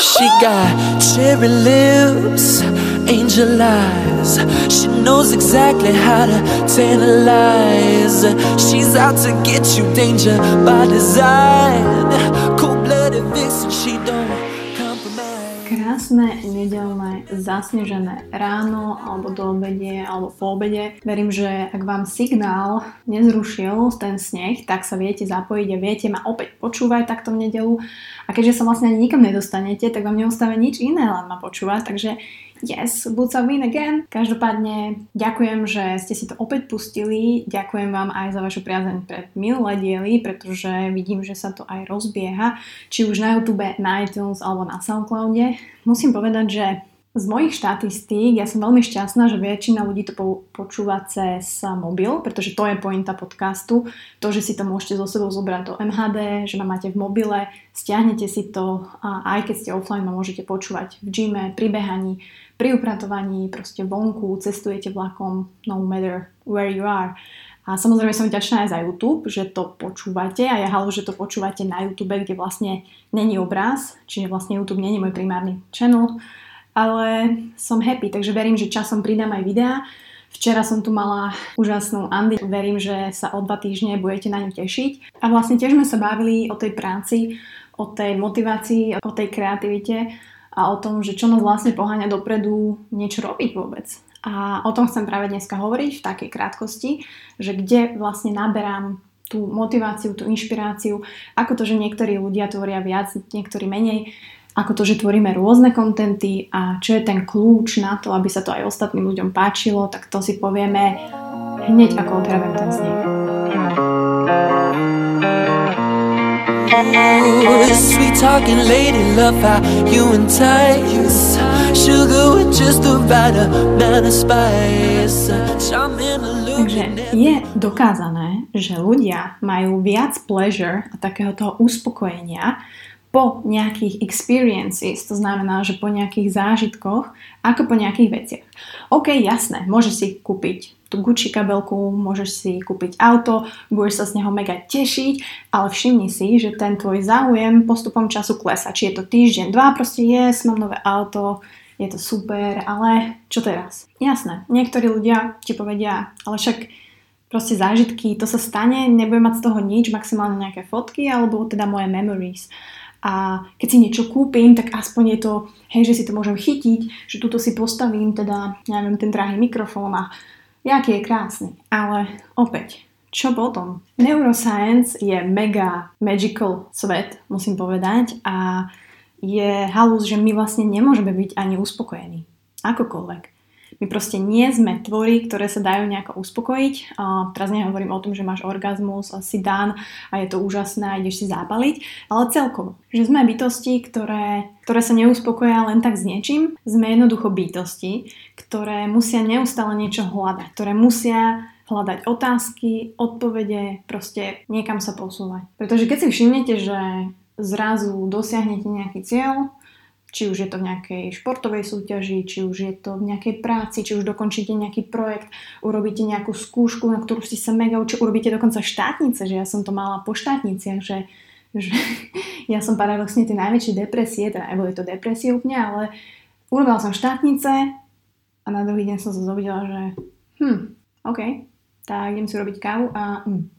She got cherry lips, angel eyes. She knows exactly how to tantalize. She's out to get you, danger by design. Krásne nedelné zasnežené ráno alebo do obede alebo po obede. Verím, že ak vám signál nezrušil ten sneh, tak sa viete zapojiť a viete ma opäť počúvať takto v nedelu. A keďže sa vlastne nikam nedostanete, tak vám neostáva nič iné, len ma počúvať. Takže Yes, Boots are win again. Každopádne ďakujem, že ste si to opäť pustili. Ďakujem vám aj za vašu priazeň pred minulé diely, pretože vidím, že sa to aj rozbieha, či už na YouTube, na iTunes alebo na Soundcloude. Musím povedať, že z mojich štatistík ja som veľmi šťastná, že väčšina ľudí to po, počúva cez mobil, pretože to je pointa podcastu. To, že si to môžete zo sebou zobrať do MHD, že ma máte v mobile, stiahnete si to a aj keď ste offline, ma môžete počúvať v gyme, pri behaní, pri upratovaní, proste vonku, cestujete vlakom, no matter where you are. A samozrejme som vďačná aj za YouTube, že to počúvate a ja halu, že to počúvate na YouTube, kde vlastne není obraz, čiže vlastne YouTube není môj primárny channel, ale som happy, takže verím, že časom pridám aj videá. Včera som tu mala úžasnú Andy, verím, že sa o dva týždne budete na ňu tešiť. A vlastne tiež sme sa bavili o tej práci, o tej motivácii, o tej kreativite a o tom, že čo nás vlastne poháňa dopredu niečo robiť vôbec. A o tom chcem práve dneska hovoriť v takej krátkosti, že kde vlastne naberám tú motiváciu, tú inšpiráciu, ako to, že niektorí ľudia tvoria viac, niektorí menej, ako to, že tvoríme rôzne kontenty a čo je ten kľúč na to, aby sa to aj ostatným ľuďom páčilo, tak to si povieme hneď ako odhrabem ten sneh. Sweet talking lady, love how you entice Sugar with just the right amount of spice Takže je dokázané, že ľudia majú viac pleasure a takého toho uspokojenia po nejakých experiences, to znamená, že po nejakých zážitkoch, ako po nejakých veciach. OK, jasné, môžeš si kúpiť tú Gucci kabelku, môžeš si kúpiť auto, budeš sa z neho mega tešiť, ale všimni si, že ten tvoj záujem postupom času klesa. Či je to týždeň, dva, proste yes, mám nové auto, je to super, ale čo teraz? Jasné, niektorí ľudia ti povedia, ale však proste zážitky, to sa stane, nebudem mať z toho nič, maximálne nejaké fotky, alebo teda moje memories a keď si niečo kúpim, tak aspoň je to, hej, že si to môžem chytiť, že tuto si postavím teda, neviem, ten drahý mikrofón a jaký je krásny. Ale opäť, čo potom? Neuroscience je mega magical svet, musím povedať, a je halus, že my vlastne nemôžeme byť ani uspokojení. Akokoľvek. My proste nie sme tvory, ktoré sa dajú nejako uspokojiť. A teraz nehovorím o tom, že máš orgazmus si dan a je to úžasné ideš si zápaliť, ale celkovo. Že sme bytosti, ktoré, ktoré sa neuspokoja len tak s niečím. Sme jednoducho bytosti, ktoré musia neustále niečo hľadať, ktoré musia hľadať otázky, odpovede, proste niekam sa posúvať. Pretože keď si všimnete, že zrazu dosiahnete nejaký cieľ, či už je to v nejakej športovej súťaži, či už je to v nejakej práci, či už dokončíte nejaký projekt, urobíte nejakú skúšku, na ktorú ste sa mega učili, urobíte dokonca štátnice, že ja som to mala po štátniciach, že, že ja som paradoxne tie najväčšie depresie, teda neboli to depresie úplne, ale urobila som štátnice a na druhý deň som sa zobudila, že hm, OK, tak idem si robiť kávu a hm,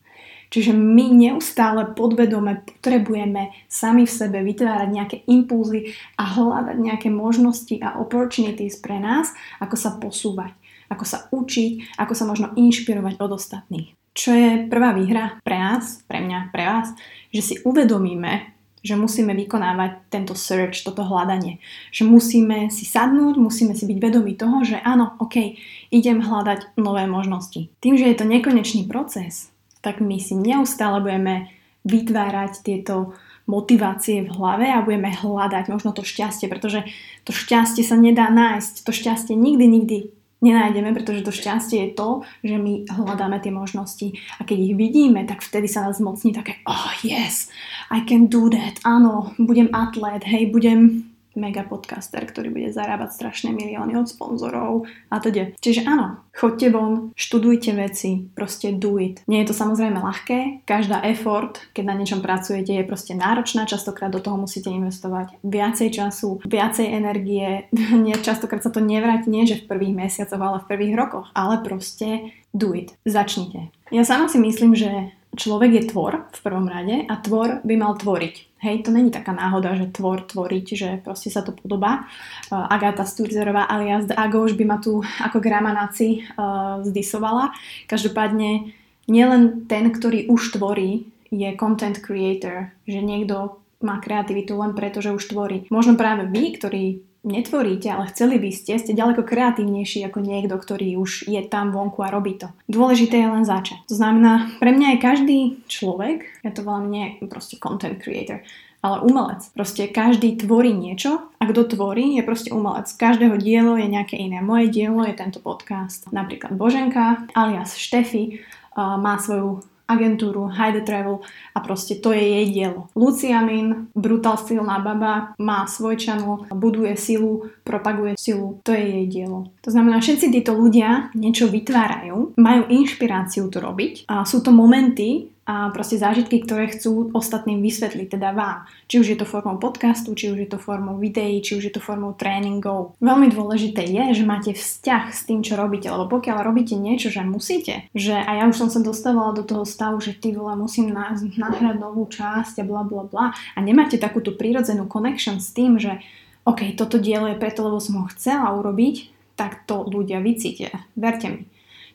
Čiže my neustále podvedome potrebujeme sami v sebe vytvárať nejaké impulzy a hľadať nejaké možnosti a opportunities pre nás, ako sa posúvať, ako sa učiť, ako sa možno inšpirovať od ostatných. Čo je prvá výhra pre nás, pre mňa, pre vás, že si uvedomíme, že musíme vykonávať tento search, toto hľadanie. Že musíme si sadnúť, musíme si byť vedomí toho, že áno, ok, idem hľadať nové možnosti. Tým, že je to nekonečný proces, tak my si neustále budeme vytvárať tieto motivácie v hlave a budeme hľadať možno to šťastie, pretože to šťastie sa nedá nájsť. To šťastie nikdy, nikdy nenájdeme, pretože to šťastie je to, že my hľadáme tie možnosti a keď ich vidíme, tak vtedy sa nás mocní také oh yes, I can do that, áno, budem atlet, hej, budem mega podcaster, ktorý bude zarábať strašné milióny od sponzorov a teda. Čiže áno, chodte von, študujte veci, proste do it. Nie je to samozrejme ľahké, každá effort, keď na niečom pracujete, je proste náročná, častokrát do toho musíte investovať viacej času, viacej energie, nie, častokrát sa to nevráti, nie že v prvých mesiacoch, ale v prvých rokoch, ale proste do it. Začnite. Ja sama si myslím, že človek je tvor v prvom rade a tvor by mal tvoriť. Hej, to není taká náhoda, že tvor tvoriť, že proste sa to podobá. Uh, Agáta Sturzerová alias The Ago už by ma tu ako gramanáci uh, zdisovala. Každopádne nielen ten, ktorý už tvorí, je content creator, že niekto má kreativitu len preto, že už tvorí. Možno práve vy, ktorí netvoríte, ale chceli by ste, ste ďaleko kreatívnejší ako niekto, ktorý už je tam vonku a robí to. Dôležité je len začať. To znamená, pre mňa je každý človek, ja to volám nie proste content creator, ale umelec. Proste každý tvorí niečo a kto tvorí je proste umelec. Každého dielo je nejaké iné. Moje dielo je tento podcast. Napríklad Boženka alias Štefy má svoju agentúru Hide Travel a proste to je jej dielo. Lucia Min, brutal silná baba, má svoj channel, buduje silu, propaguje silu, to je jej dielo. To znamená, všetci títo ľudia niečo vytvárajú, majú inšpiráciu to robiť a sú to momenty, a proste zážitky, ktoré chcú ostatným vysvetliť, teda vám. Či už je to formou podcastu, či už je to formou videí, či už je to formou tréningov. Veľmi dôležité je, že máte vzťah s tým, čo robíte, lebo pokiaľ robíte niečo, že musíte, že a ja už som sa dostávala do toho stavu, že ty vole, musím nahrať novú časť a bla bla bla a nemáte takúto prírodzenú connection s tým, že OK, toto dielo je preto, lebo som ho chcela urobiť, tak to ľudia vycítia. Verte mi.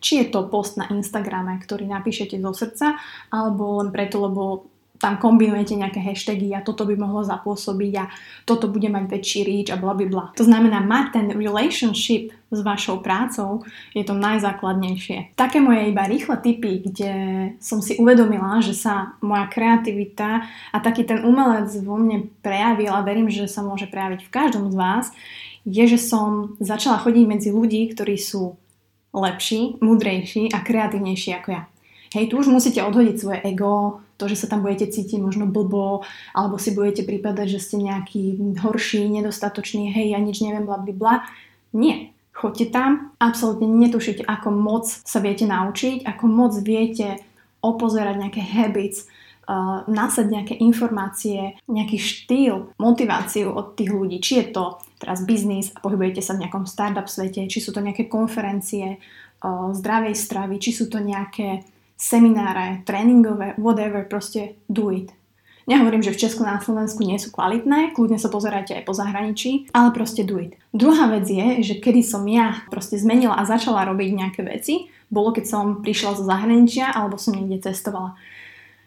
Či je to post na Instagrame, ktorý napíšete zo srdca, alebo len preto, lebo tam kombinujete nejaké hashtagy a toto by mohlo zapôsobiť a toto bude mať väčší reach a bla bla. To znamená, mať ten relationship s vašou prácou je to najzákladnejšie. Také moje iba rýchle tipy, kde som si uvedomila, že sa moja kreativita a taký ten umelec vo mne prejavil a verím, že sa môže prejaviť v každom z vás, je, že som začala chodiť medzi ľudí, ktorí sú lepší, múdrejší a kreatívnejší ako ja. Hej, tu už musíte odhodiť svoje ego, to, že sa tam budete cítiť možno blbo, alebo si budete prípadať, že ste nejaký horší, nedostatočný, hej, ja nič neviem, bla bla. Nie. Choďte tam, absolútne netušíte, ako moc sa viete naučiť, ako moc viete opozerať nejaké habits, uh, nasať nejaké informácie, nejaký štýl, motiváciu od tých ľudí. Či je to teraz biznis a pohybujete sa v nejakom startup svete, či sú to nejaké konferencie uh, zdravej stravy, či sú to nejaké semináre, tréningové, whatever, proste do it. Nehovorím, že v Česku na Slovensku nie sú kvalitné, kľudne sa pozerajte aj po zahraničí, ale proste do it. Druhá vec je, že kedy som ja proste zmenila a začala robiť nejaké veci, bolo keď som prišla zo zahraničia alebo som niekde cestovala.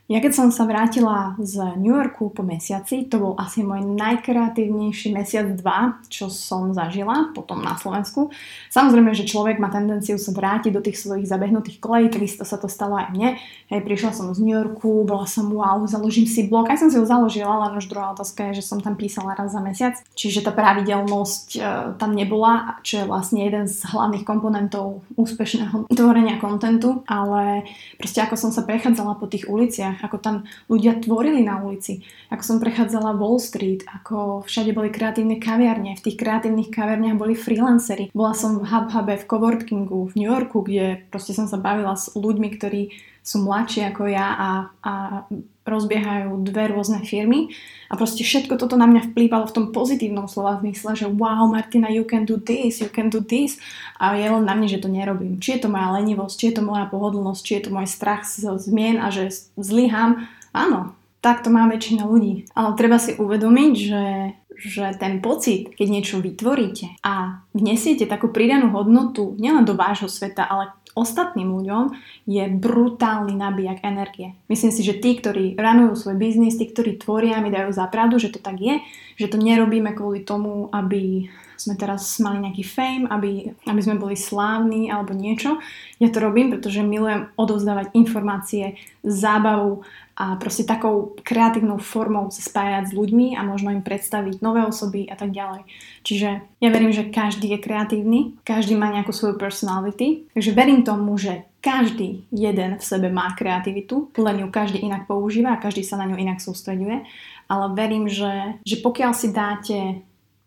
Ja keď som sa vrátila z New Yorku po mesiaci, to bol asi môj najkreatívnejší mesiac dva, čo som zažila potom na Slovensku. Samozrejme, že človek má tendenciu sa vrátiť do tých svojich zabehnutých kolejí, takisto sa to stalo aj mne. Hej, prišla som z New Yorku, bola som wow, založím si blog, aj som si ho založila, len už druhá otázka je, že som tam písala raz za mesiac. Čiže tá pravidelnosť e, tam nebola, čo je vlastne jeden z hlavných komponentov úspešného tvorenia kontentu, ale proste ako som sa prechádzala po tých uliciach, ako tam ľudia tvorili na ulici, ako som prechádzala Wall Street, ako všade boli kreatívne kaviarne, v tých kreatívnych kaviarniach boli freelancery. Bola som v HubHube, v coworkingu v New Yorku, kde proste som sa bavila s ľuďmi, ktorí sú mladší ako ja a, a rozbiehajú dve rôzne firmy a proste všetko toto na mňa vplývalo v tom pozitívnom slova zmysle, že wow Martina, you can do this, you can do this a je len na mne, že to nerobím. Či je to moja lenivosť, či je to moja pohodlnosť, či je to môj strach z zmien a že zlyham. Áno, tak to má väčšina ľudí. Ale treba si uvedomiť, že že ten pocit, keď niečo vytvoríte a vnesiete takú pridanú hodnotu nielen do vášho sveta, ale ostatným ľuďom je brutálny nabíjak energie. Myslím si, že tí, ktorí ranujú svoj biznis, tí, ktorí tvoria, mi dajú za pravdu, že to tak je, že to nerobíme kvôli tomu, aby sme teraz mali nejaký fame, aby, aby sme boli slávni alebo niečo. Ja to robím, pretože milujem odovzdávať informácie, zábavu a proste takou kreatívnou formou sa spájať s ľuďmi a možno im predstaviť nové osoby a tak ďalej. Čiže ja verím, že každý je kreatívny, každý má nejakú svoju personality, takže verím tomu, že každý jeden v sebe má kreativitu, len ju každý inak používa a každý sa na ňu inak sústreďuje, ale verím, že, že pokiaľ si dáte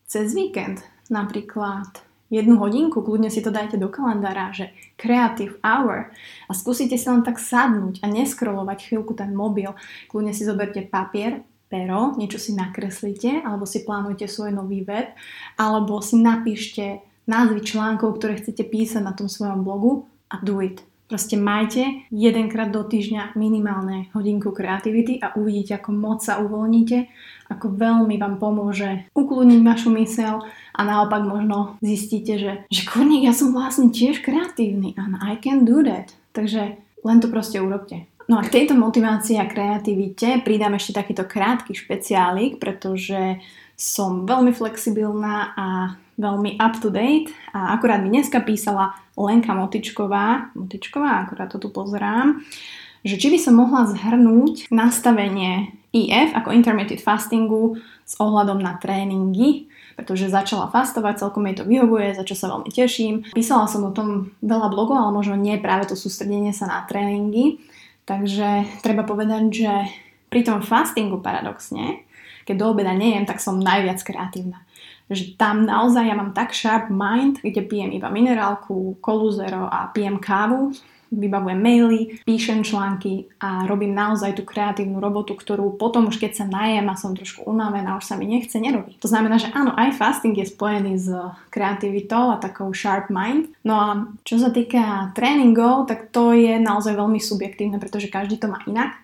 cez víkend, napríklad jednu hodinku, kľudne si to dajte do kalendára, že creative hour a skúsite sa len tak sadnúť a neskrolovať chvíľku ten mobil. Kľudne si zoberte papier, pero, niečo si nakreslite, alebo si plánujte svoj nový web, alebo si napíšte názvy článkov, ktoré chcete písať na tom svojom blogu a do it. Proste majte jedenkrát do týždňa minimálne hodinku kreativity a uvidíte, ako moc sa uvoľníte, ako veľmi vám pomôže ukludniť vašu mysel a naopak možno zistíte, že, že kurník, ja som vlastne tiež kreatívny and I can do that. Takže len to proste urobte. No a k tejto motivácii a kreativite pridám ešte takýto krátky špeciálik, pretože som veľmi flexibilná a veľmi up to date a akurát mi dneska písala Lenka Motičková, Motičková, akurát to tu pozerám, že či by som mohla zhrnúť nastavenie IF ako intermittent fastingu s ohľadom na tréningy, pretože začala fastovať, celkom jej to vyhovuje, za čo sa veľmi teším. Písala som o tom veľa blogov, ale možno nie práve to sústredenie sa na tréningy. Takže treba povedať, že pri tom fastingu paradoxne keď do obeda nejem, tak som najviac kreatívna. Že tam naozaj ja mám tak sharp mind, kde pijem iba minerálku, koluzero a pijem kávu, vybavujem maily, píšem články a robím naozaj tú kreatívnu robotu, ktorú potom už keď sa najem a som trošku unavená, už sa mi nechce, nerobí. To znamená, že áno, aj fasting je spojený s kreativitou a takou sharp mind. No a čo sa týka tréningov, tak to je naozaj veľmi subjektívne, pretože každý to má inak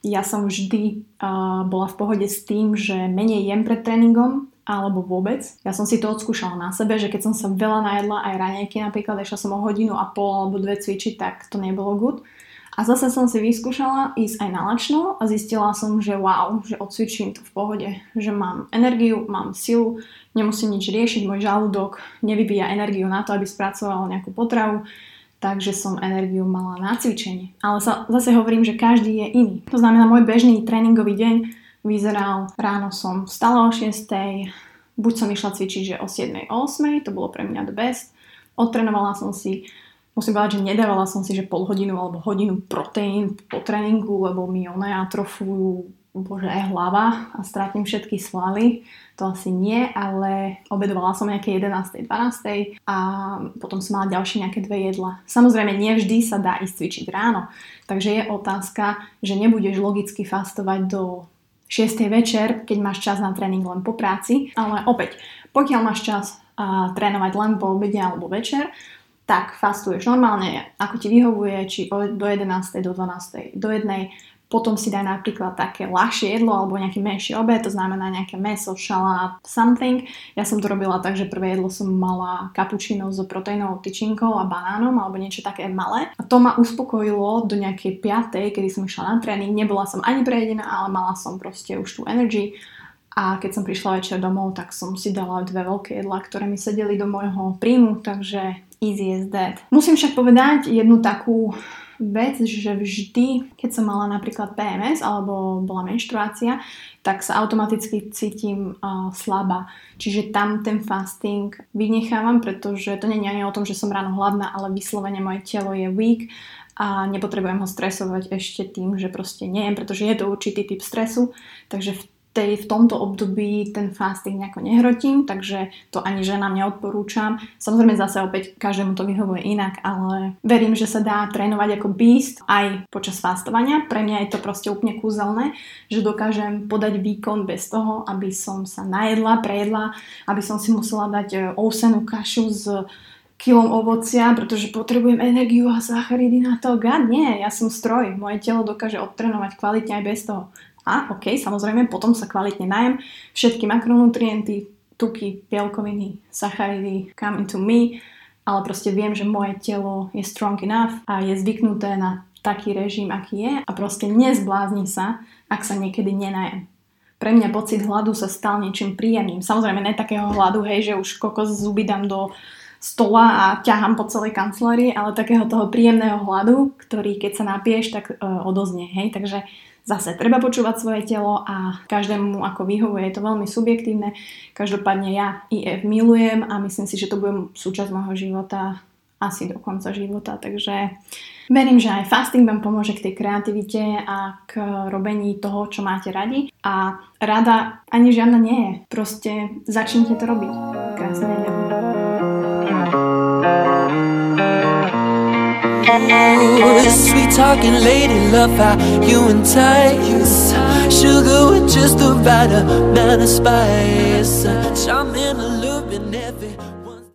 ja som vždy uh, bola v pohode s tým, že menej jem pred tréningom alebo vôbec. Ja som si to odskúšala na sebe, že keď som sa veľa najedla aj ranejky napríklad, išla som o hodinu a pol alebo dve cvičiť, tak to nebolo good. A zase som si vyskúšala ísť aj na lačno a zistila som, že wow, že odcvičím to v pohode, že mám energiu, mám silu, nemusím nič riešiť, môj žalúdok nevyvíja energiu na to, aby spracoval nejakú potravu, takže som energiu mala na cvičenie. Ale sa, zase hovorím, že každý je iný. To znamená, môj bežný tréningový deň vyzeral, ráno som vstala o 6, buď som išla cvičiť, že o 7, o 8, to bolo pre mňa the best. Odtrenovala som si, musím povedať, že nedávala som si, že pol hodinu alebo hodinu proteín po tréningu, lebo mi one atrofujú bože, aj hlava a stratím všetky svaly. To asi nie, ale obedovala som nejaké 11. 12. a potom som mala ďalšie nejaké dve jedla. Samozrejme, nevždy sa dá ísť cvičiť ráno, takže je otázka, že nebudeš logicky fastovať do 6. večer, keď máš čas na tréning len po práci, ale opäť, pokiaľ máš čas a trénovať len po obede alebo večer, tak fastuješ normálne, ako ti vyhovuje, či do 11. do 12. do 1 potom si daj napríklad také ľahšie jedlo alebo nejaký menší obed, to znamená nejaké meso, šalát, something. Ja som to robila tak, že prvé jedlo som mala kapučino so proteínovou tyčinkou a banánom alebo niečo také malé. A to ma uspokojilo do nejakej piatej, kedy som išla na tréning. Nebola som ani prejedená, ale mala som proste už tú energy. A keď som prišla večer domov, tak som si dala dve veľké jedlá, ktoré mi sedeli do môjho príjmu, takže easy as that. Musím však povedať jednu takú vec, že vždy, keď som mala napríklad PMS alebo bola menštruácia, tak sa automaticky cítim uh, slabá. Čiže tam ten fasting vynechávam, pretože to nie je ani o tom, že som ráno hladná, ale vyslovene moje telo je weak a nepotrebujem ho stresovať ešte tým, že proste nejem, pretože je to určitý typ stresu, takže v tej, v tomto období ten fasting nejako nehrotím, takže to ani ženám neodporúčam. Samozrejme zase opäť každému to vyhovuje inak, ale verím, že sa dá trénovať ako beast aj počas fastovania. Pre mňa je to proste úplne kúzelné, že dokážem podať výkon bez toho, aby som sa najedla, prejedla, aby som si musela dať e, ousenú kašu s kilom ovocia, pretože potrebujem energiu a sacharidy na to. God, nie, ja som stroj. Moje telo dokáže odtrenovať kvalitne aj bez toho. A ok, samozrejme, potom sa kvalitne najem. Všetky makronutrienty, tuky, bielkoviny, sacharidy come into me, ale proste viem, že moje telo je strong enough a je zvyknuté na taký režim, aký je a proste nezblázni sa, ak sa niekedy nenajem. Pre mňa pocit hladu sa stal niečím príjemným. Samozrejme, ne takého hladu, hej, že už kokos zuby dám do stola a ťahám po celej kancelárii, ale takého toho príjemného hladu, ktorý keď sa napieš, tak uh, odoznie, hej. Takže Zase treba počúvať svoje telo a každému ako vyhovuje, je to veľmi subjektívne. Každopádne ja IF milujem a myslím si, že to bude súčasť môjho života asi do konca života. Takže verím, že aj fasting vám pomôže k tej kreativite a k robení toho, čo máte radi. A rada ani žiadna nie je. Proste začnite to robiť. Krásne sweet talking lady, love how you entice. Sugar with just the right amount of spice. Charming,